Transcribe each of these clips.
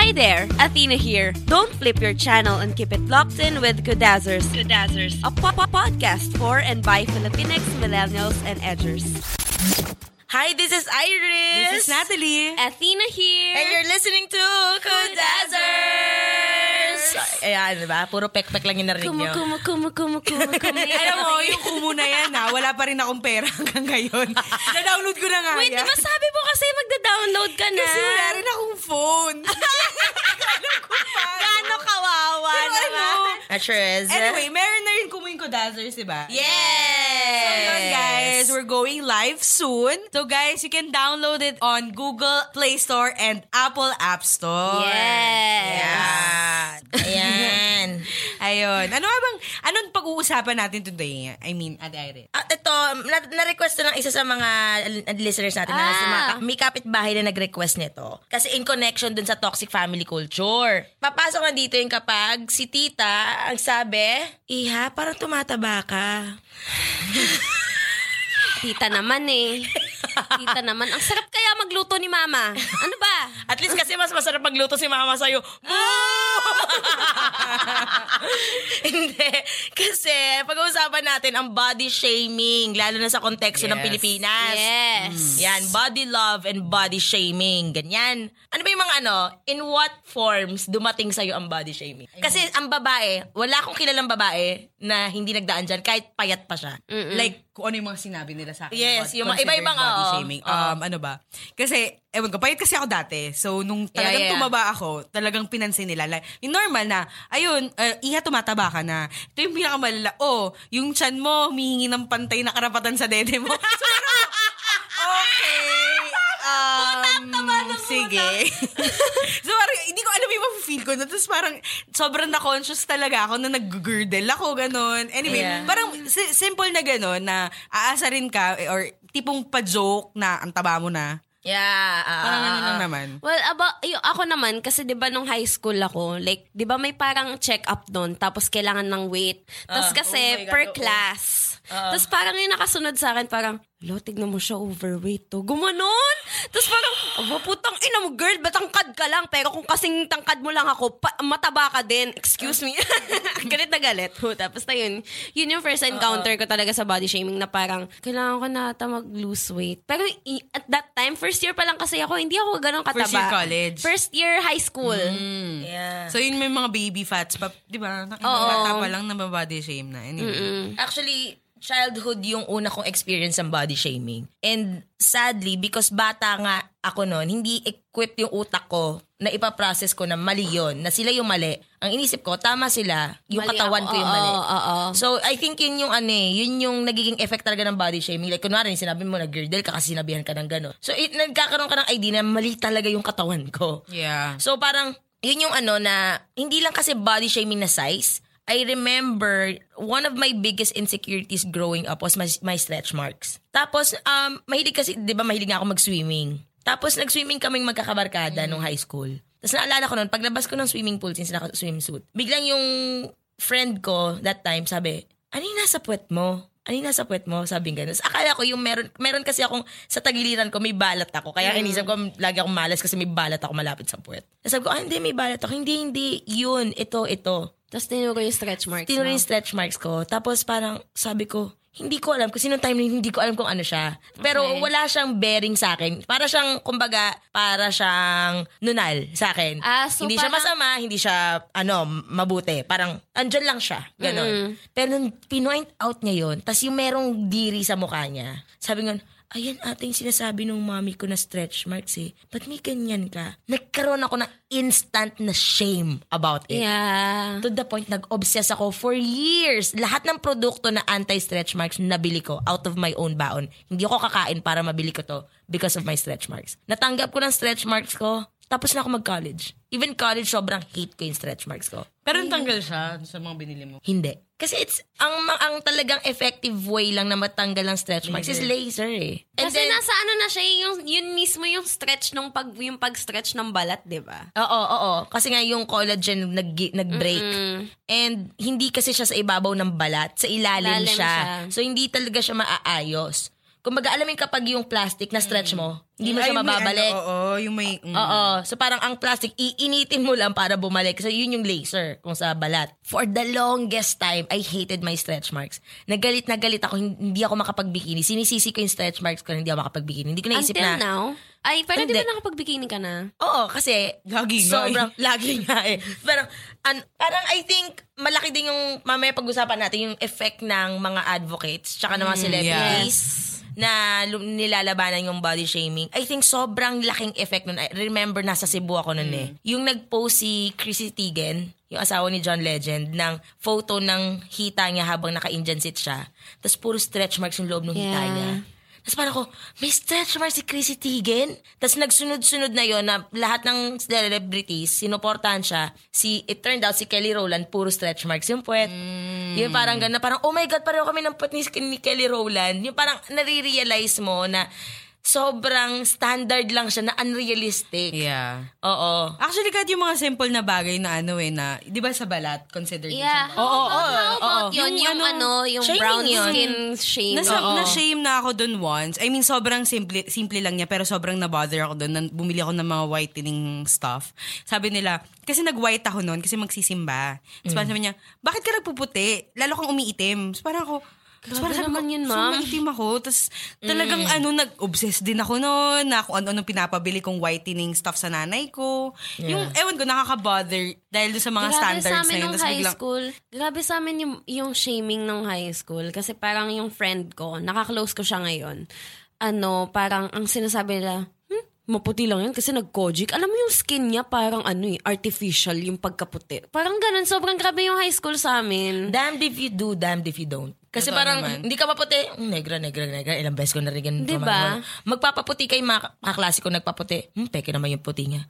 Hi there, Athena here. Don't flip your channel and keep it locked in with Kudazzers. Kudazzers, a po- po- podcast for and by Filipinx, millennials, and edgers. Hi, this is Iris. This is Natalie. Athena here. And you're listening to Kudazzers! Ayan, diba? Puro pek-pek lang yung narinig Kumu, nyo. kumu, kumu, kumu, kumu, kumu. Alam mo, yung kumu na yan ha, wala pa rin akong pera hanggang ngayon. Na-download ko na nga Wait, yan. di ba sabi mo kasi magda-download ka na? Kasi wala rin akong phone. Gaano kawawa Pero ano, naman. Actress. anyway, meron na rin kumuhin ko dazzers, diba? Yes! So yun, guys, we're going live soon. So guys, you can download it on Google Play Store and Apple App Store. Yes. Yan. Ayan. Ayun. Ano bang, anong pag-uusapan natin today? I mean, Ate Irene. Ah, ito, na- na-request to ng isa sa mga listeners natin na Ah. sa mga may kapitbahay na nag-request nito. Kasi in connection dun sa toxic family culture. Papasok na dito yung kapag si tita ang sabi, Iha, parang tumataba ka. Tita naman eh. Tita naman. Ang sarap kaya magluto ni mama. Ano ba? At least kasi mas masarap magluto si mama sa'yo. Hindi. Kasi pag-uusapan natin ang body shaming, lalo na sa konteksto ng Yes. Pilipinas. Yes. Yan, body love and body shaming. Ganyan. Ano ba yung mga ano, in what forms dumating sa'yo ang body shaming? Kasi ang babae, wala akong kilalang babae na hindi nagdaan dyan kahit payat pa siya. Like, kung ano yung mga sinabi nila sa akin. Yes, yung mga iba-ibang, body oo. shaming. Um, ano ba? Kasi, ewan ko, payat kasi ako dati. So, nung talagang Yeah, yeah. tumaba ako, talagang pinansin nila. Like, yung normal na, ayun, uh, iha tumataba ka na. Ito yung pinakamalala. Oh, yung chan mo, humihingi ng pantay na karapatan sa dede mo. So. Um, sige. so parang, hindi ko alam yung ma-feel ko. na. Tapos parang, sobrang na-conscious talaga ako na nag-girdle ako, ganun. Anyway, Yeah. parang si- simple na ganun na aasarin ka eh, or tipong pa-joke na ang taba mo na. Yeah. ah, Parang ano lang naman. Well, about, yung, ako naman, kasi di ba nung high school ako, like, di ba may parang check-up doon, tapos kailangan ng weight. Tapos Ah, kasi, oh God, per oo. class. Tapos parang yung nakasunod sa akin, parang, lo, tignan mo siya overweight to. Gumanon! Tapos parang, aba, putang ina mo, girl, batangkad ka lang. Pero kung kasing tangkad mo lang ako, pa- mataba ka din. Excuse me. galit na galit. Tapos na yun, yun yung first encounter ko talaga sa body shaming na parang, kailangan ko na ata mag-lose weight. Pero i- at that time, first year pa lang kasi ako, hindi ako ganun kataba. First year college. First year high school. Yeah. So yun may mga baby fats pa, di ba? Nakikita pa lang na body shame na. Anyway. Actually, childhood yung una kong experience ng body shaming. And sadly, because bata nga ako noon, hindi equipped yung utak ko na ipaprocess ko na mali yun, na sila yung mali. Ang inisip ko, tama sila, yung Mali katawan ako. ko yung Oo, mali. oo, oo. So, I think yun yung ano eh, yun yung nagiging effect talaga ng body shaming. Like, kunwari, sinabi mo na girdle ka kasi sinabihan ka ng gano'n. So, it, nagkakaroon ka ng idea na mali talaga yung katawan ko. Yeah. So parang, yun yung ano na, hindi lang kasi body shaming na size. I remember, one of my biggest insecurities growing up was my, my stretch marks. Tapos, um, mahilig kasi, di ba mahilig nga ako mag-swimming. Tapos, nag-swimming kaming magkakabarkada nung high school. Tapos naalala ko noon, paglabas ko ng swimming pool since naka-swimsuit, biglang yung friend ko that time sabi, ano yung nasa puwet mo? Ano yung nasa puwet mo? Sabi nga. Tapos akala ko yung meron, meron kasi akong, sa tagiliran ko may balat ako. Kaya inisip ko, lagi akong malas kasi may balat ako malapit sa puwet. Tapos sabi ko, ah hindi, may balat ako. Hindi, hindi. Yun, ito, ito. Tapos tinuro yung stretch marks Tinuro yung stretch marks ko. Tapos parang sabi ko, hindi ko alam. Kasi nung time na hindi ko alam kung ano siya. Pero Okay. wala siyang bearing sa akin. Para siyang, kumbaga, para siyang nunal sa akin. Ah, so hindi siya parang- masama, hindi siya, ano, mabuti. Parang, andyan lang siya. Ganon. Pero nung pinoint out niya yun, tas yung merong diri sa mukha niya, sabi nga, ayan ating sinasabi nung mommy ko na stretch marks eh. Ba't may ganyan ka? Nagkaroon ako ng instant na shame about it. Yeah. To the point, nag-obsess ako for years. Lahat ng produkto na anti-stretch marks nabili ko out of my own baon. Hindi ako kakain para mabili ko to because of my stretch marks. Natanggap ko ng stretch marks ko, tapos na ako mag-college. Even college, sobrang hate ko yung stretch marks ko. Pero tanggal siya sa mga binili mo. Hindi. Kasi it's, ang, ang talagang effective way lang na matanggal ang stretch marks is laser eh. And Kasi then- nasa ano na siya, yung, yun mismo yung stretch nung pag, yung pag-stretch ng balat, di ba? Oo, oo. Kasi nga yung collagen nag, nag-break. And hindi kasi siya sa ibabaw ng balat. Sa ilalim, Ilalim siya. siya. So hindi talaga siya maaayos. Kung baga, alamin kapag yung plastic na stretch mo, hindi mo Ay, siya yung may mababalik. ano, oo, yung may... mm. Oo. So parang ang plastic, iinitin mo lang para bumalik. So yun yung laser kung sa balat. For the longest time, I hated my stretch marks. Nagalit na galit ako, hindi ako makapagbikini. Sinisisi ko yung stretch marks ko, hindi ako makapagbikini. Hindi ko naisip Until na. now? Ay, pero di Hindi. ba nakapag-bikini ka na? Oo, kasi Lagi nga sobrang, lagi nga eh. Parang, an, parang I think malaki din yung mamaya pag-usapan natin yung effect ng mga advocates tsaka ng mga celebrities na nilalabanan yung body shaming. I think sobrang laking effect nun. I remember, nasa Cebu ako nun eh. Yung nag-post si Chrissy Teigen, yung asawa ni John Legend, ng photo ng hita niya habang naka-Indian seat siya. Tapos puro stretch marks yung loob ng hita Yeah. niya. Tapos parang ko, may stretch mark si Chrissy Teigen? Tapos nagsunod-sunod na yon na lahat ng celebrities, sinuportahan siya. Si, it turned out si Kelly Rowland, puro stretch marks yung puwet. Yung parang gano'n, parang, oh my God, pareho kami ng puwet ni, ni Kelly Rowland. Yung parang nare-realize mo na sobrang standard lang siya na unrealistic. Yeah. Oo. Actually, kahit yung mga simple na bagay na ano eh, na, di ba sa balat, considered yung Yeah. Oo, oo, oo, How about yun? Yung Yung, ano, ano, yung shaming brown yun. skin shame. Nasa, Oo. na-shame na ako dun once. I mean, sobrang simple, simple lang niya, pero sobrang na-bother ako dun. Nan- Bumili ako ng mga whitening stuff. Sabi nila, kasi nag-white ako noon kasi magsisimba. Tapos parang sabi niya, bakit ka nagpuputi? Lalo kang umiitim. Tapos parang ako, tapos Grabe parang naman ko, yun, so ma'am." maitim ako. Tapos talagang ano, nag-obsess din ako noon na kung ano-ano pinapabili kong whitening stuff sa nanay ko. Yung, ewan ko, nakaka-bother dahil sa mga Grabe standards sa amin na yun. Tapos high biglang, school. Grabe sa amin yung, yung shaming nung high school. Kasi parang yung friend ko, nakaklose ko siya ngayon. Ano, parang ang sinasabi nila, hmm, maputi lang yan kasi nag-kojic. Alam mo yung skin niya parang ano eh, artificial yung pagkaputi. Parang ganun, sobrang grabe yung high school sa amin. Damned if you do, damned if you don't. Kasi Totoo parang naman. hindi ka maputi. Mm, Negra, negra, negra. Ilang beses ko na rin ganun. Diba? Magpapaputi kay mga kaklase ko nagpaputi. Hmm, peke naman yung puti niya.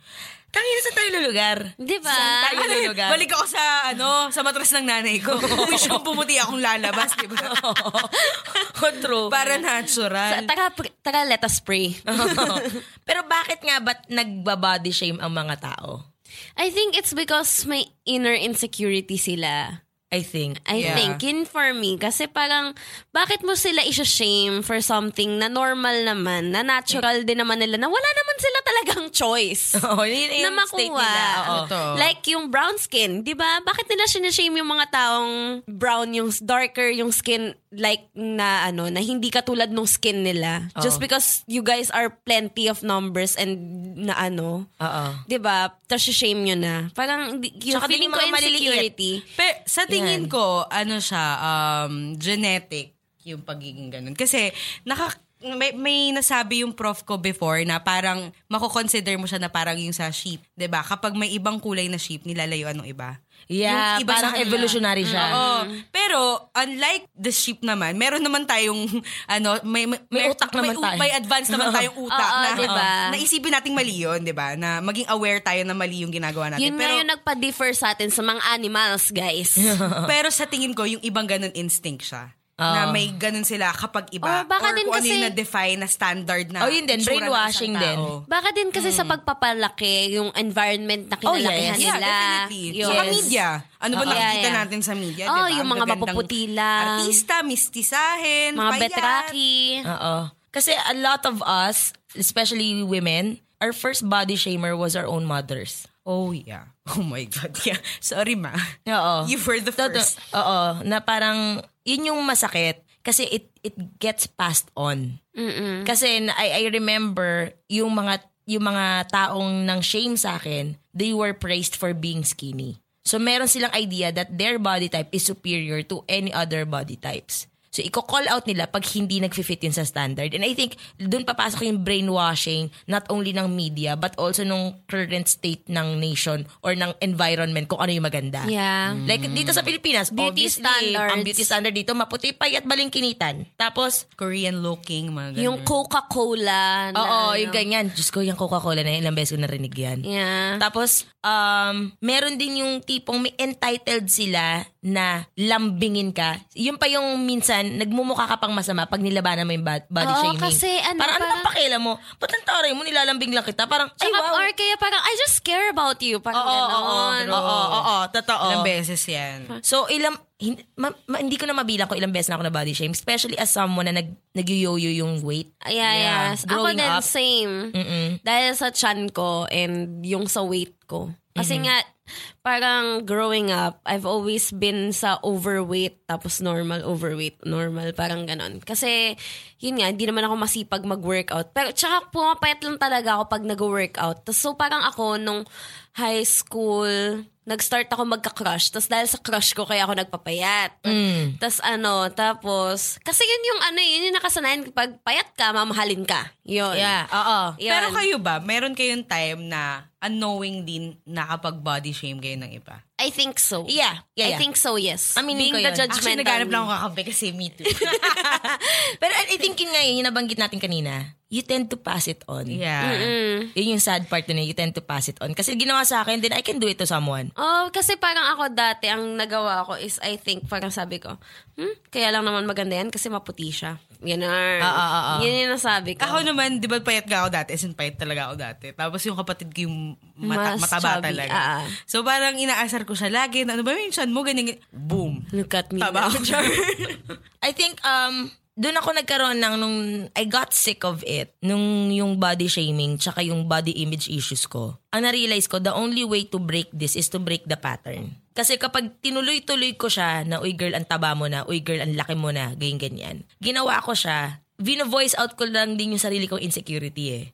Tangina, saan tayo lulugar? Diba? Saan tayo Ano lulugar? Balik ako sa ano, sa matras ng nanay ko. Kung siyang pumuti akong lalabas, di ba? Oh, True. Para Sa, natural. tara, pr- tara, let us pray. Pero bakit nga ba't nagbabody shame ang mga tao? I think it's because may inner insecurity sila. I think. I Yeah. think, yun for me. Kasi parang, bakit mo sila isa-shame for something na normal naman, na natural din naman nila, na wala naman sila talagang choice. Oo, yun na yung state makuha. nila. Oo. Totoo. Like yung brown skin, di ba? Bakit nila sinashame yung mga taong brown, yung darker yung skin, like na ano, na hindi katulad nung skin nila. Just because you guys are plenty of numbers and na ano, Oo. di ba? Tapos shame nyo na. Parang, di- yung Tsaka din feeling yung ko mga insecurity. Pero sa tingin Yan. ko, ano siya, um, genetic yung pagiging ganun. Kasi, naka, may, may nasabi yung prof ko before na parang mako-consider mo siya na parang yung sa sheep. 'di ba Kapag may ibang kulay na sheep, nilalayuan ng iba. Yeah, Yung iba parang evolutionary siya. Oo. Pero, unlike the sheep naman, meron naman tayong, ano, may, may, May utak naman tayo. May advance naman tayong utak Oo, na, diba? na isipin nating mali yun, di ba? Na maging aware tayo na mali yung ginagawa natin. Yun pero, nga yung nagpa-differ sa atin sa mga animals, guys. pero sa tingin ko, yung ibang ganun instinct siya. Na may ganun sila kapag iba. Or baka din kung ano kasi- yung na-define na standard na Oh, yun din, brainwashing din. Baka din kasi sa pagpapalaki, yung environment na Oh, kinalakihan yes. Yeah, nila. definitely. Yes. Saka media. Ano ba Oo. nakikita Yeah, yeah. natin sa media, Oh, di ba? yung mga mapuputi lang. Artista, mistisahin, Mga payat. betraki. Oo. Kasi a lot of us, especially women, our first body shamer was our own mothers. Oh, yeah. Oh my God. Yeah. Sorry, ma. Oo. You were the Toto- first. Oo. Na parang, yun yung masakit. Kasi it it gets passed on. Kasi na- I, I remember yung mga yung mga taong nang shame sa akin, they were praised for being skinny. So meron silang idea that their body type is superior to any other body types. So, i-call out nila pag hindi nag-fit yun sa standard. And I think, doon papasok yung brainwashing, not only ng media, but also nung current state ng nation or ng environment kung ano yung maganda. Yeah. Like, dito sa Pilipinas, Beauty obviously, standards. ang beauty standard dito, maputi pa at balingkinitan. Tapos, Korean looking, mga ganun. Yung Coca-Cola. na oo, ano. yung ganyan. Diyos ko, yung Coca-Cola na yun, ilang beses ko narinig yan. Yeah. Tapos, um, meron din yung tipong may entitled sila na lambingin ka. Yun pa yung minsan, nagmumukha ka pang masama pag nilabanan mo yung body Oo, shaming. kasi ano, parang, ano parang- bang pakialam mo? Ba't ang taray mo, nilalambing lang kita? Parang, ay, Tsaka, wow. or kaya parang, I just care about you. Parang Oo, oo, oo, ganon. oo, oo, oo, totoo. Ilang beses yan. So, ilang, hin- ma- ma- hindi ko na mabilang kung ilang beses na ako na body shame. Especially as someone na nag, nag-yo-yo yung weight. Yeah, yes. Ako Growing din, up. same. Mm-mm. Dahil sa chan ko and yung sa weight ko. Kasi nga, parang growing up, I've always been sa overweight, tapos normal, overweight, normal, parang ganon. Kasi, yun nga, hindi naman ako masipag mag-workout. Pero, tsaka pumapayat lang talaga ako pag nag-workout. So, parang ako, nung high school, nag-start ako magka-crush. Tapos dahil sa crush ko, kaya ako nagpapayat. Tapos ano, tapos, kasi yun yung ano, yun yung nakasanayan kapag payat ka, mamahalin ka. Yun. Yeah, oo. Yun. Pero kayo ba, meron kayong time na unknowing din nakapag-body shame kayo ng iba? I think so. Yeah, yeah, I yeah. think so, yes. Aminin Being ko the yun. judgmental. Actually, naghanap lang ako kakampi kasi me too. Pero I I think yun nga yun, yung nabanggit natin kanina, you tend to pass it on. yeah. Yun yung sad part na you tend to pass it on. Kasi ginawa sa akin, then I can do it to someone. Oh, kasi parang ako dati, ang nagawa ko is, I think, parang sabi ko, hmm, kaya lang naman maganda yan kasi maputi siya. Ah, ah, ah, ah. Yun yung nasabi ko. Ako naman, di ba payat ka ako dati? As in, payat talaga ako dati. Tapos yung kapatid ko yung mata, Mas mataba chubby, talaga. ah. So parang inaasar ko siya lagi. Ano ba yung chan mo? Ganyan, ganyan. Boom. Look at me. Taba ako. I think, um, doon ako nagkaroon ng nung I got sick of it nung yung body shaming tsaka yung body image issues ko. Ang na-realize ko, the only way to break this is to break the pattern. Kasi kapag tinuloy-tuloy ko siya na, uy girl, ang taba mo na, uy girl, ang laki mo na, ganyan-ganyan. Ginawa ko siya, vino-voice out ko lang din yung sarili kong insecurity eh.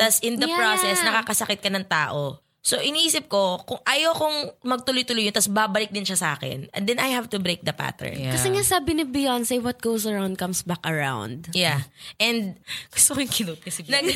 Tapos in the Yeah, process, nakakasakit ka ng tao. So iniisip ko, kung ayaw kong magtuloy-tuloy yun, tapos babalik din siya sa akin, and then I have to break the pattern. Yeah. Kasi nga sabi ni Beyonce, what goes around comes back around. And Gusto ko yung kinute kasi. nag,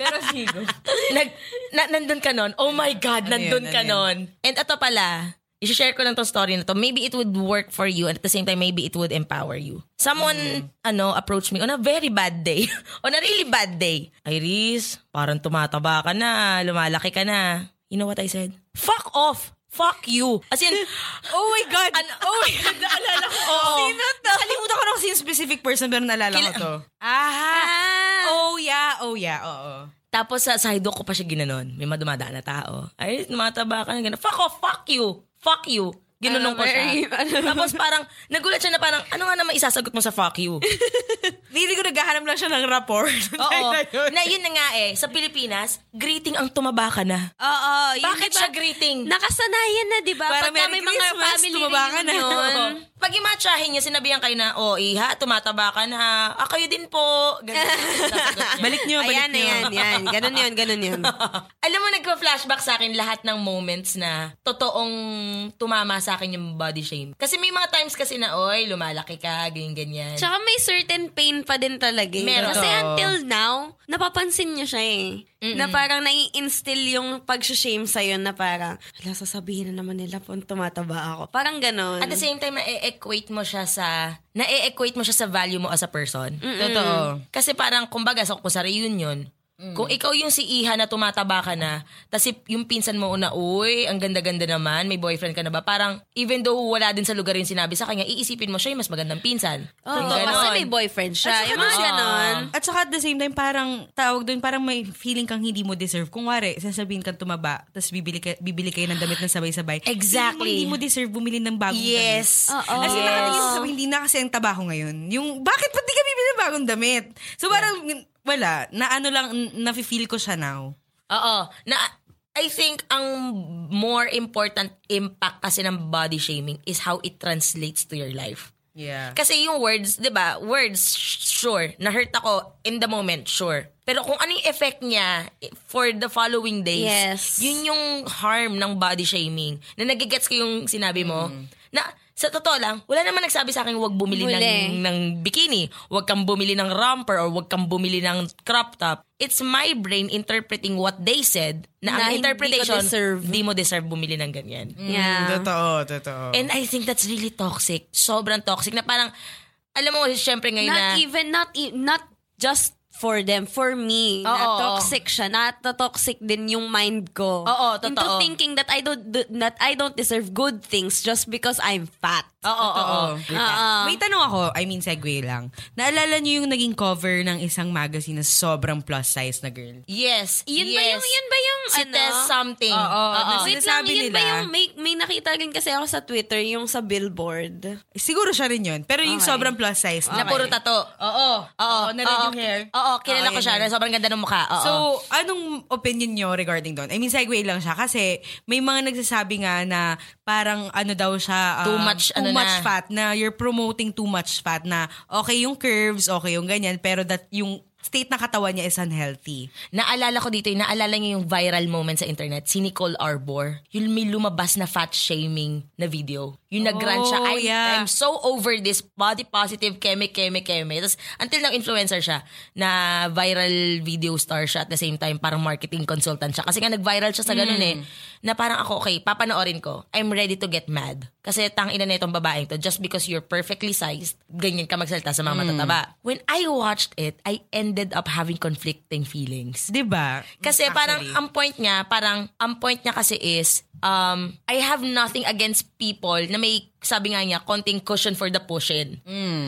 Pero sigo. nag, na, nandun ka nun. Oh my God, Ano nandun yun, ka ano yun? nun. And ito pala, i-share ko lang tong story na to. Maybe it would work for you and at the same time, maybe it would empower you. Someone, ano, approached me on a very bad day. on a really bad day. Iris, parang tumataba ka na, lumalaki ka na. You know what I said? Fuck off! Fuck you! As in, Oh my God! oh my God! Naalala ko. Oo. Sino to? Nakalimutan ko na kung sino specific person pero naalala Kila- ko to. Ah! Oh yeah, oh yeah, oo. Tapos sa sidewalk ko pa siya ginanon. May madumadaan na tao. Ay, tumataba ka na gano'n. Fuck off, fuck you. Fuck you. Ginunong ko siya. Tapos parang, nagulat siya na parang, ano nga naman isasagot mo sa fuck you? Hindi ko naghahanap lang siya ng rapport. Oo. na yun na nga eh, sa Pilipinas, greeting ang tumaba ka na. Oo. Bakit diba? siya greeting? Nakasanayan na, di ba? Pagka may mga family tumaba ka na. Pag imatsahin niya, sinabihan kayo na, oh, iha, tumataba ka na. Ah, kayo din po. Ganun. Balik niyo, balik Ayan, niyo. ayan, yan. Ganun yun, ganun yun. Alam mo, nagpa-flashback sa akin lahat ng moments na totoong tumama sa akin yung body shame. Kasi may mga times kasi na, oy, lumalaki ka, ganyan-ganyan. Tsaka may certain pain pa din talaga. eh. Meron. Kasi until now, napapansin niya siya eh. Na parang nai-instill yung pag-shame sa'yo na parang, hala, sasabihin na naman nila kung tumataba ako. Parang ganon. At the same time, na-equate mo siya sa, na-equate mo siya sa value mo as a person. Totoo. Kasi parang, kumbaga, sa, kung sa reunion, kung ikaw yung si Iha na tumataba ka na, tapos yung pinsan mo una, uy, ang ganda-ganda naman, may boyfriend ka na ba? Parang, even though wala din sa lugar yung sinabi sa kanya, iisipin mo siya yung mas magandang pinsan. Oo, ganon. kasi may boyfriend siya. Yung mga ganon. At saka at the same time, parang tawag doon, parang may feeling kang hindi mo deserve. Kung wari, sasabihin kang tumaba, tapos bibili, ka, bibili kayo ng damit na sabay-sabay. Exactly. Hindi mo, hindi mo deserve bumili ng bagong Yes. damit. Oo. As in, Yes. nakatingin sa hindi na kasi ang taba ko ngayon. Yung, bakit ba't di ka bibili ng bagong damit? So parang, wala, na ano lang, nafe-feel ko siya now. Oo. Na, I think ang more important impact kasi ng body shaming is how it translates to your life. Yeah. Kasi yung words, 'di ba? Words, sure. Na-hurt ako in the moment, sure. Pero kung ano yung effect niya for the following days, Yes. yun yung harm ng body shaming. Na nagigets ko yung sinabi mo. Na sa totoo lang, wala naman nagsabi sa akin huwag bumili ng, ng bikini, huwag kang bumili ng romper, or huwag kang bumili ng crop top. It's my brain interpreting what they said na, Na ang interpretation, deserve. di mo deserve bumili ng ganyan. Yeah. Totoo, totoo. And I think that's really toxic. Sobrang toxic na parang, alam mo, syempre ngayon Not na... even, not, e- not just for them, for me. Oo, na oo. toxic siya. Na toxic din yung mind ko. Oo, Into totoo. thinking that I don't that I don't deserve good things just because I'm fat. Oo, oo, oo. Oo. May tanong ako, I mean segue lang. Naalala niyo yung naging cover ng isang magazine na sobrang plus size na girl? Yes, Yun yes. ba yung, yun ba yung, Si ano? Tess something. Oo, Oo. na Wait lang, yun ba nila- yung, may, may nakita rin kasi ako sa Twitter, yung sa billboard. Siguro siya rin yun. Pero yung Okay. sobrang plus size Na puro tato. Oo. Oo, na red oo, yung hair. Oo, kilala Oo, ko yun siya. yun. Na sobrang ganda ng mukha. Oo. So, anong opinion nyo regarding doon? I mean, segue lang siya kasi may mga nagsasabi nga na parang ano daw siya... um, Too much, too ano much na. fat na you're promoting too much fat na okay yung curves, okay yung ganyan, pero that yung state na katawan niya is unhealthy. Naalala ko dito, yung naalala niyo yung viral moment sa internet, si Nicole Arbor. Yung may lumabas na fat shaming na video. Yung nag-rant siya, Oh, I'm, yeah. I'm so over this body positive, keme, keme, keme. Tapos, until nang influencer siya, na viral video star siya at the same time, parang marketing consultant siya. Kasi nga nag-viral siya sa ganun eh. Na parang ako, okay, papanoorin ko. I'm ready to get mad. Kasi tang ina na itong babaeng to, just because you're perfectly sized, ganyan ka magsalita sa mga matataba. When I watched it, I ended up having conflicting feelings. 'Di ba? Kasi parang Actually. ang point niya, parang ang point niya kasi is um I have nothing against people na may sabi nga niya konting cushion for the pushing.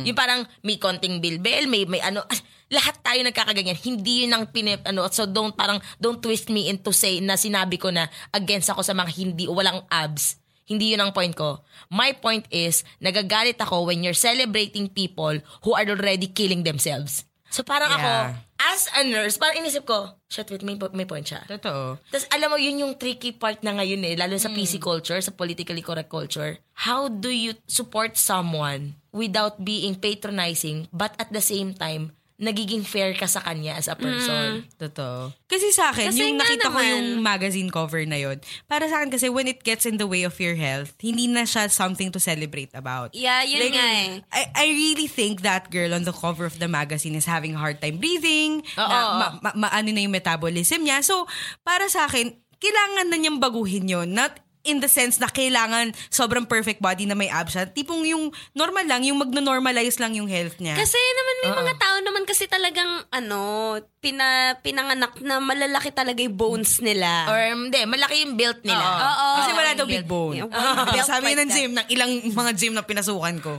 Yung parang may konting bilbel, may may ano ah, lahat tayo nagkakaganyan. Hindi yun ang pinip, ano, so don't parang don't twist me into say na sinabi ko na against ako sa mga hindi walang abs. Hindi yun ang point ko. My point is, nagagalit ako when you're celebrating people who are already killing themselves. So parang ako, Yeah. as a nurse, parang inisip ko, shit, wait, may, may point siya. Totoo. Tapos alam mo, yun yung tricky part na ngayon eh, lalo sa PC culture, sa politically correct culture. How do you support someone without being patronizing but at the same time, nagiging fair ka sa kanya as a person? Totoo. Kasi sa akin, Kasi yung nakita ko naman- yung magazine cover na yun, para sa akin kasi when it gets in the way of your health, hindi na siya something to celebrate about. Yeah, yun nga eh. I, I really think that girl on the cover of the magazine is having a hard time breathing, Oo. na ma, ma, maano na yung metabolism niya. So, para sa akin, kailangan na niyang baguhin yun. Not in the sense na kailangan sobrang perfect body na may abs siya. Tipong yung normal lang, yung magno-normalize lang yung health niya. Kasi naman may mga tao naman kasi talagang ano, pina, pinanganak na malalaki talaga yung bones nila. Or hindi, malaki yung built nila. Oo. Kasi wala daw big bone. Built sabi like ng gym, ng ilang mga gym na pinasukan ko,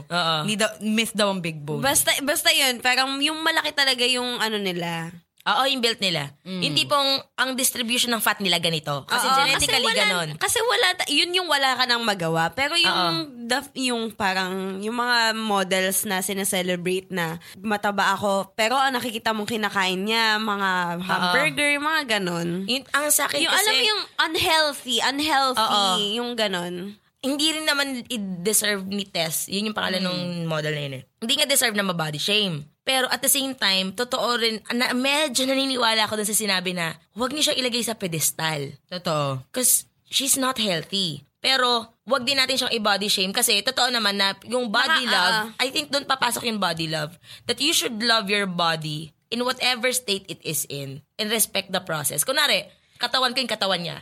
ni daw, myth daw ang big bone. Basta, basta yun, parang yung malaki talaga yung ano nila. Oo, yung built nila. Yung tipong, ang distribution ng fat nila ganito. Kasi Oo, genetically kasi wala, ganon. Kasi wala, yun yung wala ka nang magawa. Pero yung, the- yung parang, yung mga models na sineselebrate na mataba ako, pero ang nakikita mong kinakain niya, mga hamburger, mga ganon. Yung, ang sa akin Yung kasi, alam mo yung unhealthy, unhealthy, Oo. yung ganon. hindi rin naman i-deserve ni Tess. Yun yung pangalan ng model na yun eh. Hindi nga deserve na ma-body shame. Pero at the same time, totoo rin, na, medyo naniniwala ako dun sa sinabi na huwag niyo siya ilagay sa pedestal. Totoo. Because she's not healthy. Pero, wag din natin siyang i-body shame kasi totoo naman na yung body Baka, love, ah. I think doon papasok yung body love. That you should love your body in whatever state it is in and respect the process. Kunwari, katawan ko yung katawan niya.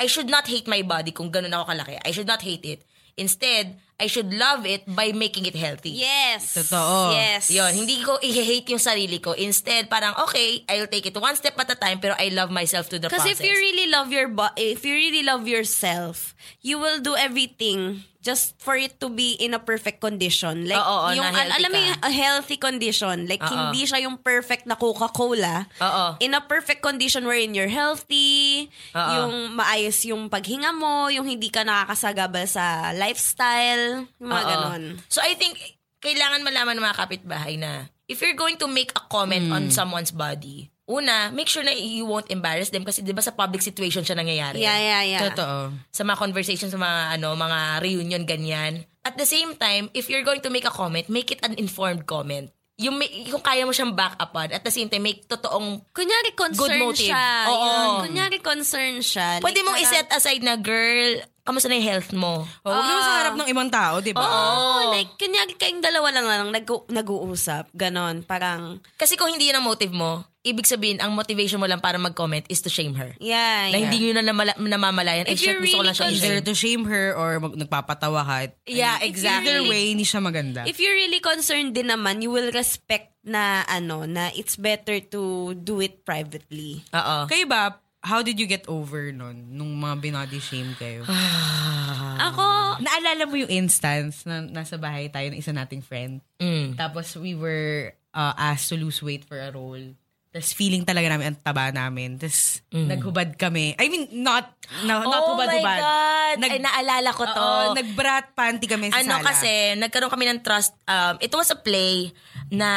I should not hate my body kung ganun ako kalaki. I should not hate it. Instead, I should love it by making it healthy. Yes. Totoo. Yes. Yon, hindi ko i-hate yung sarili ko. Instead, parang okay, I'll take it one step at a time pero I love myself to the Kasi process. if you really love your bo- if you really love yourself, you will do everything just for it to be in a perfect condition. Like Oo, oo, yung healthy alam mo yung a healthy condition. Like Oo. hindi siya yung perfect na Coca-Cola. Oo. In a perfect condition wherein you're healthy, Oo. yung maayos yung paghinga mo, yung hindi ka nakakasagabal sa lifestyle, yung mga Oo. ganon. So I think kailangan malaman ng mga kapitbahay na if you're going to make a comment on someone's body, una, make sure na you won't embarrass them kasi 'di ba sa public situation siya nangyayari. Yeah, yeah, yeah. Totoo. Sa mga conversations sa mga ano, mga reunion ganyan. At the same time, if you're going to make a comment, make it an informed comment. Yung may, kung kaya mo siyang back upan, at the same time, make totoong Kunyari concern motive. siya. Oo. Yun. Kunyari concern siya. Pwede Like, mong parang- iset aside na, girl, kamusta na yung health mo? Oh, huwag naman sa harap ng ibang tao, di ba? Oh, like, kunyari kayong dalawa lang lang nag- nag-uusap. Ganon. Parang, Kasi kung hindi yun ang motive mo, ibig sabihin, ang motivation mo lang para mag-comment is to shame her. yeah, Na yeah. hindi nyo na namala- namamalayan. Eh, If shit, you're gusto ko lang siya really Either to shame her or mag- nagpapatawa ka. Yeah, Ay, exactly. Either way, hindi siya maganda. If you're really concerned din naman, you will respect na ano, na it's better to do it privately. Oo. Kayo ba, how did you get over nun? Nung mga binody shame kayo? Ako, Naalala mo yung instance na nasa bahay tayo ng isa nating friend. Mm. Tapos we were uh, asked to lose weight for a role. Tapos feeling talaga namin ang taba namin. Tapos naghubad kami. I mean, not, na, not Mm. oh my hubad-hubad. God! Nag- Ay, naalala ko to. Oo, nag-brat panty kami sa ano sala. kasi, nagkaroon kami ng trust. Um, it was a play na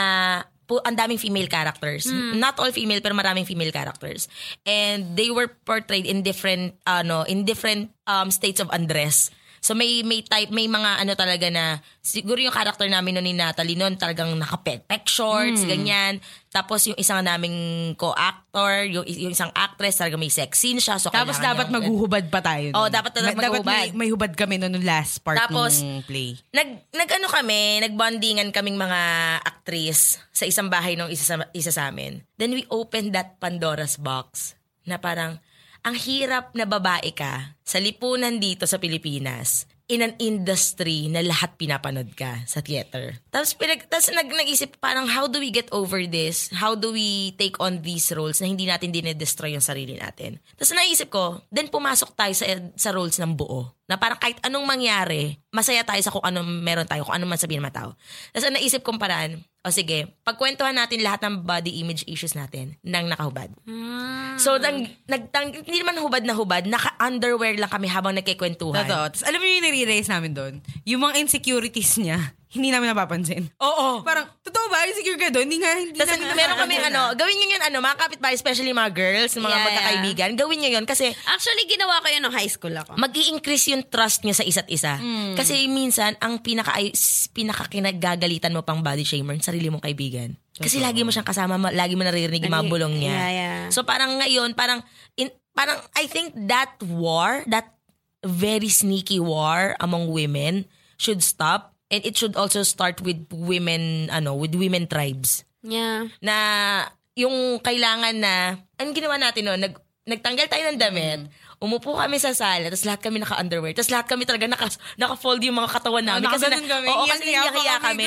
pu- ang daming female characters. Not all female, pero maraming female characters. And they were portrayed in different, ano, in different um, states of undress. So may may type may mga ano talaga na siguro yung character namin noon ni Natalie noon talagang naka-pek shorts ganyan. Tapos yung isang naming co-actor, yung, yung isang actress talaga may sex scene siya. So Tapos dapat niyang- maghuhubad pa tayo. Oo, nun. dapat talaga May- Dapat may, maghuhubad. may hubad kami nun nung last part Tapos, ng play. Nag nag-ano kami, nagbondingan kaming mga aktris sa isang bahay ng isa sa, isa sa amin. Then we opened that Pandora's box na parang ang hirap na babae ka sa lipunan dito sa Pilipinas in an industry na lahat pinapanood ka sa theater. Tapos, pinag, tapos nag, nag-isip parang how do we get over this? How do we take on these roles na hindi natin dinedestroy yung sarili natin? Tapos naisip ko, then pumasok tayo sa, sa roles ng buo. Na parang kahit anong mangyari, masaya tayo sa kung anong meron tayo, kung anong man sabihin ng mga tao. Tapos naisip kong paraan, o sige, pagkwentuhan natin lahat ng body image issues natin nang nakahubad. So, nang, nagtang, hindi naman hubad na hubad, naka-underwear lang kami habang nagkikwentuhan. Totoo. Tapos alam mo yung nare-raise namin doon? Yung mga insecurities niya, hindi namin napapansin. Oo. Parang, totoo ba? Insecure ka doon? Hindi nga, hindi Tapos namin meron kami napapansin. ano, gawin nyo yun ano, mga kapitbahay, especially mga girls, mga Yeah, magkakaibigan, gawin nyo yun kasi actually, ginawa ko yun nung high school ako. mag increase yung trust nyo sa isa't isa. Kasi minsan, ang pinaka, pinaka kinagagalitan mo pang body shamer, sarili mong kaibigan. Kasi lagi mo siyang kasama, ma- lagi mo naririnig yung mga Lagi- bulong niya. yeah, yeah. So parang ngayon, parang, in, parang I think that war, that very sneaky war among women should stop. And it should also start with women, ano, with women tribes. Yeah. na yung kailangan na, ang ginawa natin no, nag, nagtanggal tayo ng damit, umupo kami sa sala, tapos lahat kami naka-underwear, tapos lahat kami talaga naka, naka-fold yung mga katawan namin. Kasi na, kami. Oo, kasi iyak-iyak pa kami.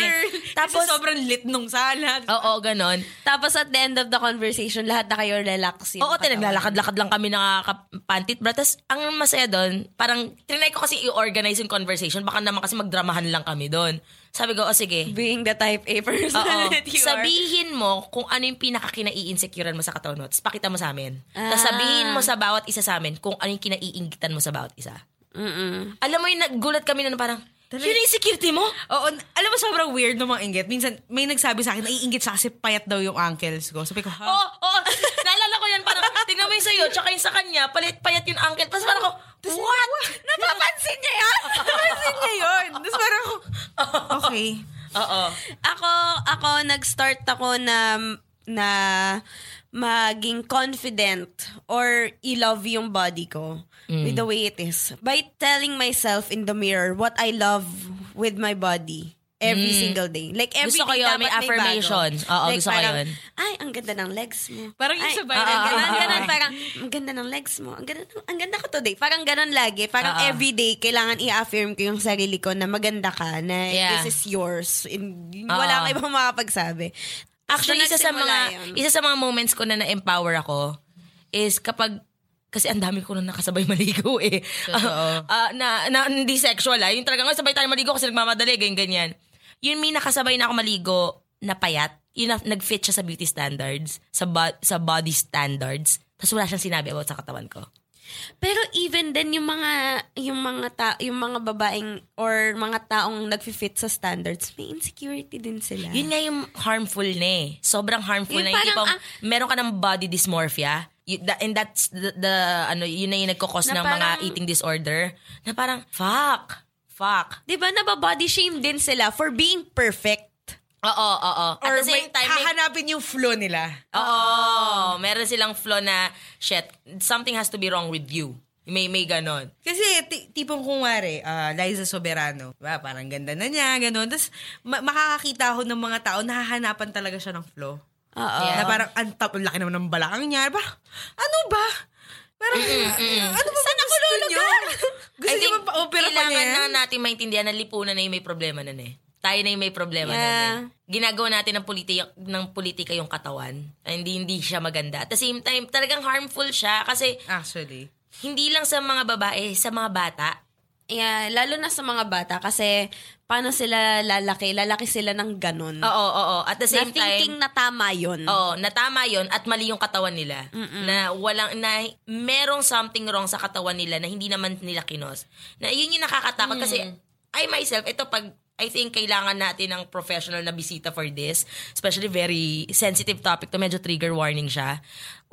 Tapos, Kasi sobrang lit nung sala. oo, ganon. Tapos at the end of the conversation, lahat na kayo relax yung Oo, katawan. tinaglalakad-lakad lang kami nakaka-pantit bra. Tapos, ang masaya doon, parang, trinay ko kasi i-organize yung conversation. Baka naman kasi magdramahan lang kami doon. Sabi ko, oh sige, Being the type A person Oo. that you are. Sabihin mo kung ano yung pinaka kinai-insecurean mo sa katawan mo. Tapos pakita mo sa amin. Tapos Ah. sabihin mo sa bawat isa sa amin kung ano yung kinaiingitan mo sa bawat isa. Mm-mm. Alam mo yung nagulat kami na parang, yun yung insecurity mo? Oo, alam mo sobrang weird ng mga inggit. Minsan, may nagsabi sa akin, naiingit siya kasi payat daw yung ankles ko. Sabi ko, ha? Oo, oo. Naalala ko yan, parang, tingnan mo yung sa'yo, tsaka yung sa kanya, palit-payat yung uncle. Tapos parang ko, what? Napapansin niya yan? Napansin niya yun. Tapos parang ako, okay. Oo. ako, ako, nag-start ako na, na maging confident or i-love yung body ko with the way it is. By telling myself in the mirror what I love with my body every single day. Like every Gusto ko day yun, dapat may affirmation. bago. Oo, like, gusto ko parang, yun. Ay, ang ganda ng legs mo. Parang yung Ay, sabay na ganun. ganun, parang, ang ganda ng legs mo. Ang ganda, ang ganda ko today. Parang ganun lagi. Parang ah. every day, kailangan i-affirm ko yung sarili ko na maganda ka, na Yeah. this is yours. In, Ah, wala kang ibang makapagsabi. Actually, Doon isa sa mga yun. isa sa mga moments ko na na-empower ako is kapag kasi ang dami ko na nakasabay maligo eh. Ah, na, na hindi sexual ah. Yung talagang "Ay, sabay tayo maligo kasi nagmamadali, ganyan, ganyan. Yun may nakasabay na ako maligo na payat. Yun na, nag-fit siya sa beauty standards, sa, bo- sa body standards. Tapos wala siyang sinabi about sa katawan ko. Pero even then yung mga yung mga ta- yung mga babaeng or mga taong nagfi-fit sa standards, may insecurity din sila. Yun nga yung harmful na eh. Sobrang harmful Yung na. Yung parang, tipong, ah- meron ka ng body dysmorphia. You, that, and that's the, the, ano, yun na yung nagkakos Na ng mga parang- eating disorder. Na parang, fuck, fuck. 'Di ba nababody shame din sila for being perfect? Oo, oo. At Or the same may, time, may, hahanapin yung flow nila. oo, meron silang flaw na, shit, something has to be wrong with you. May, may ganon. Kasi ti- tipong kunwari, ah, Liza Soberano, diba? parang ganda na niya, gano'n. Tapos ma- makakakita ako ng mga tao, nahahanapan talaga siya ng flow. Oo. Na parang, ang tap, laki naman ng balakang niya. Parang, ano ba? Parang, ano ba Saan ako lulugar? Gusto niyo ba pa-opera pa kailangan niya? na natin maintindihan na lipunan na yung may problema nun eh. Tayo na yung may problema Yeah. nun eh. Ginagawa natin ng politika, ng politika yung katawan. Ay, hindi, hindi siya maganda. At the same time, talagang harmful siya kasi Actually. hindi lang sa mga babae, sa mga bata. Yeah, lalo na sa mga bata kasi paano sila lalaki? Lalaki sila ng ganun. Oo, oo. At the na same thinking time, na tama yun. Oo, na tama yon at mali yung katawan nila. Na walang, na merong something wrong sa katawan nila na hindi naman nila kinos. Na yun yung nakakatakot kasi I myself, ito pag I think kailangan natin ng professional na bisita for this. Especially very sensitive topic to. Medyo trigger warning siya.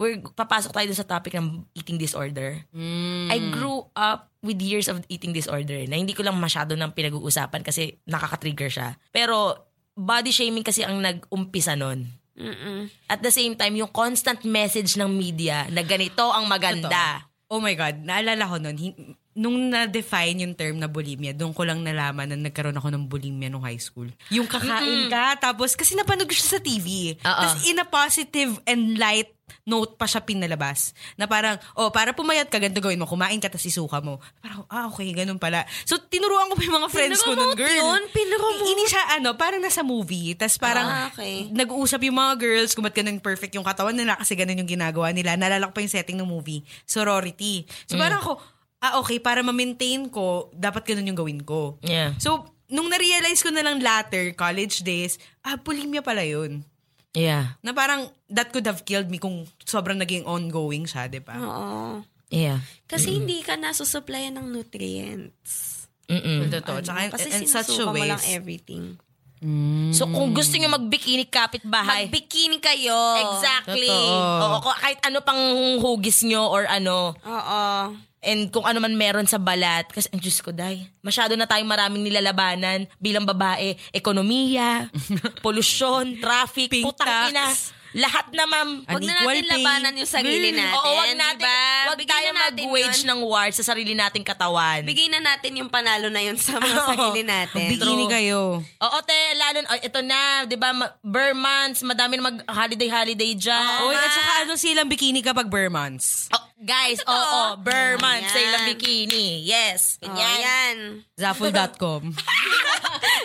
We're, papasok tayo sa topic ng eating disorder. I grew up with years of eating disorder na hindi ko lang masyado nang pinag-uusapan kasi nakaka-trigger siya. Pero body shaming kasi ang nag-umpisa nun. At the same time, yung constant message ng media na ganito ang maganda. Oh my God, naalala ko nun, hin- nung na-define yung term na bulimia, doon ko lang nalaman na nagkaroon ako ng bulimia nung high school. Yung kakain ka, tapos, kasi napanood ko siya sa TV. Oo. Tapos in a positive and light note pa siya pinalabas. Na parang, oh, para pumayat ka, ganito gawin mo, kumain ka, tapos isuka mo. Parang, ah, okay, ganun pala. So, tinuruan ko pa yung mga friends ko nun, girl. yun? Pinromote? Ini siya, ano, parang nasa movie. Tapos parang, Ah, okay. nag-uusap yung mga girls kung ba't ganun perfect yung katawan nila kasi ganun yung ginagawa nila. Nalala ko pa yung setting ng movie, sorority. So parang ako, ah okay, para ma-maintain ko, dapat ganun yung gawin ko. Yeah. So, nung na-realize ko na lang later, college days, ah, bulimia pala yun. Yeah. Na parang, that could have killed me kung sobrang naging ongoing siya, di ba? Oo. Yeah. Kasi hindi ka nasusupplyan ng nutrients. Mm-mm. Totoo. Tsaka, Kasi in, such a mo lang everything. So kung gusto nyo mag-bikini kapitbahay, Mag-bikini kayo. exactly. Totoo. Oo, kung- kahit ano pang hugis nyo or ano, Oo. And kung ano man meron sa balat. Kasi, ang Diyos ko, day, masyado na tayong maraming nilalabanan bilang babae. Ekonomiya, polusyon, traffic, Pink putang tax. ina. Lahat na, ma'am. Huwag na natin pay. labanan yung sarili Mm. natin. Oo, wag natin, diba? wag Bigyan tayo na natin mag-wage ng war sa sarili nating katawan. Bigay na natin yung panalo na yun sa mga Oo. sarili natin. Bikini kayo. Oo, te, lalo, oh, ito na, di ba, Burr months, madami na mag-holiday-holiday dyan. Oy, at saka ano silang bikini kapag bare months? Oh, guys, oo, oh, Burr months, Ayan. sale ng bikini. Yes. Oh, Ganyan. yan. Zaffle.com.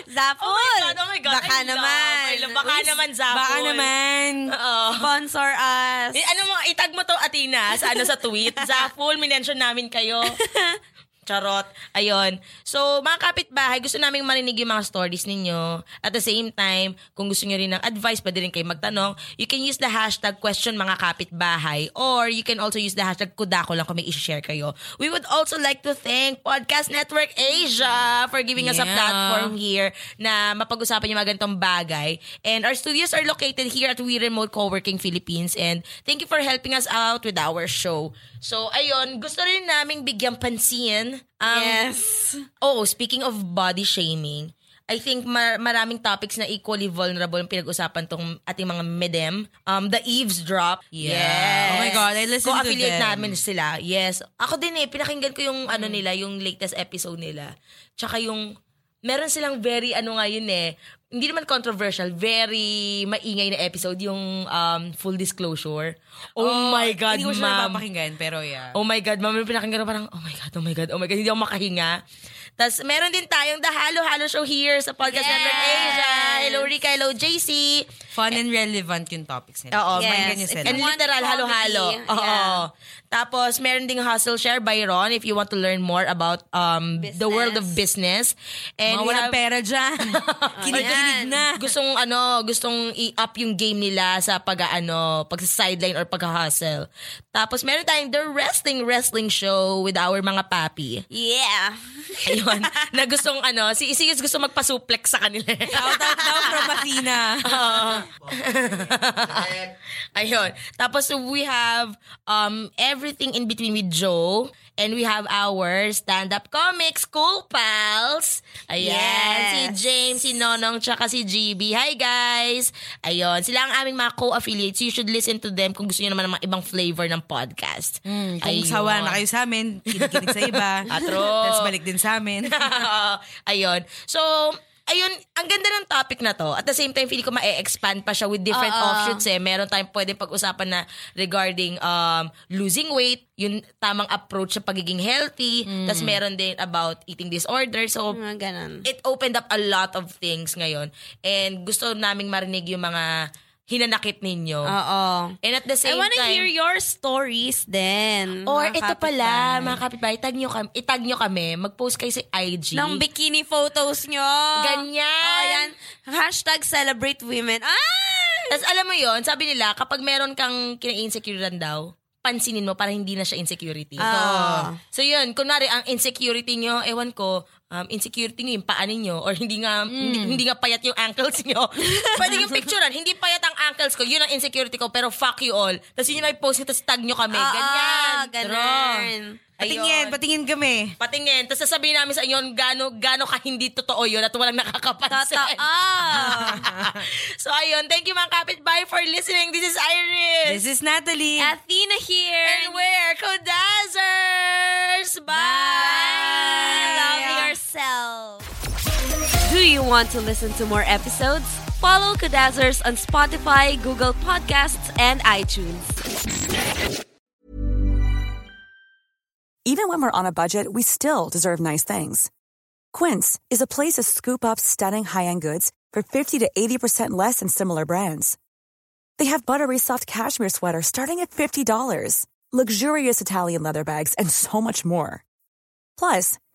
Zapul! Oh my God, oh my God. Baka I naman. Love. Baka Uy, naman, Zapol. Baka naman. Oo. Sponsor us. Eh, ano mo, itag mo to, Atina, sa ano sa tweet. Zapol, minention namin kayo. Charot. Ayun. So, mga kapitbahay, gusto namin marinig yung mga stories ninyo. At the same time, kung gusto nyo rin ng advice, pwede rin kayo magtanong. You can use the hashtag question mga kapitbahay or you can also use the hashtag kudako lang kung may isi-share kayo. We would also like to thank Podcast Network Asia for giving us a Yeah. platform here na mapag-usapan yung mga ganitong bagay. And our studios are located here at We Remote Coworking Philippines. And thank you for helping us out with our show. So, ayun, gusto rin naming bigyang pansin. Um, yes. Oh, speaking of body shaming, I think mar- maraming topics na equally vulnerable ang pinag-usapan tong ating mga medem. Um, the eavesdrop. Yeah. Yes. Oh my God, I listened to Co-affiliate them. namin sila. Yes. Ako din eh, pinakinggan ko yung ano nila, yung latest episode nila. Tsaka yung, meron silang very, ano nga yun eh, hindi naman controversial, very maingay na episode, yung um, full disclosure. Oh, my God, Hindi ko siya ma'am. napapakinggan, pero yeah. Oh my God, mami, pinakinggan ko parang, oh my God, oh my God, oh my God, hindi ako makahinga. Tapos meron din tayong The Halo Halo Show here sa Podcast Yes! Network Asia. Hello Rika, hello JC. Fun and relevant yung topics nila. Oo, Yes, niyo if sila. And literal halo-halo. Oo. yeah. Tapos, meron ding Hustle Share by Ron if you want to learn more about um the world of business. And Mga walang have- pera dyan. Kinig-kinig Ayan. na. gustong ano, gustong i-up yung game nila sa pag ano, pag sideline or pag-hustle. Tapos meron tayong The Wrestling Wrestling Show with our mga papi. Yeah. Ayun. na gustong ano, si Isiyus gusto magpa-suplex sa kanila. Shout out daw from Athena. Ayun. Tapos we have um everything in between with Joe And we have our stand-up comics, Cool Pals. Ayan, Yes. si James, si Nonong, tsaka si GB. Hi guys! Ayun, sila ang aming mga co-affiliates. You should listen to them kung gusto nyo naman ng mga ibang flavor ng podcast. Kung Ayun. sawa na kayo sa amin, kinig sa iba. True. Tapos balik din sa amin. ayun. So, ayun, ang ganda ng topic na to. At the same time, feeling ko ma-expand pa siya with different Oo. offshoots eh. Meron tayong pwede pag-usapan na regarding um, losing weight, yung tamang approach sa pagiging healthy. Tapos meron din about eating disorder. So, Mga ganun. it opened up a lot of things ngayon. And gusto naming marinig yung mga hinanakit ninyo. Oo. And at the I same wanna time... hear your stories then. Or ito pala, mga kapitbahay, tag nyo kami, itag nyo kami, mag-post kayo sa IG. ng bikini photos nyo. Ganyan. Oh, yan. Hashtag celebrate women. Ah! Tapos alam mo yon sabi nila, kapag meron kang kina-insecurean daw, pansinin mo para hindi na siya insecurity. Ah. So yun, kunwari ang insecurity nyo, ewan ko, um, insecurity nyo yung paa ninyo or hindi nga hindi, hindi nga payat yung ankles nyo. Pwede yung picturean, hindi payat ang ankles ko, yun ang insecurity ko, pero fuck you all. Tapos yun yung i-post nyo, tapos tag nyo kami. Ah, Ganyan. ah, ganun. Patingin, Ayun. patingin kami. Patingin. Tapos sasabihin namin sa inyo gano, gano ka hindi totoo yun at walang nakakapansin. Totoo. so ayun, thank you mga kapitbahay for listening. This is Iris. This is Natalie. Athena here. And we're Kodazzers. Bye. Love yourself. Do you want to listen to more episodes? Follow Kadazzers on Spotify, Google Podcasts, and iTunes. Even when we're on a budget, we still deserve nice things. Quince is a place to scoop up stunning high-end goods for 50 to 80% less than similar brands. They have buttery soft cashmere sweaters starting at $50, luxurious Italian leather bags, and so much more. Plus,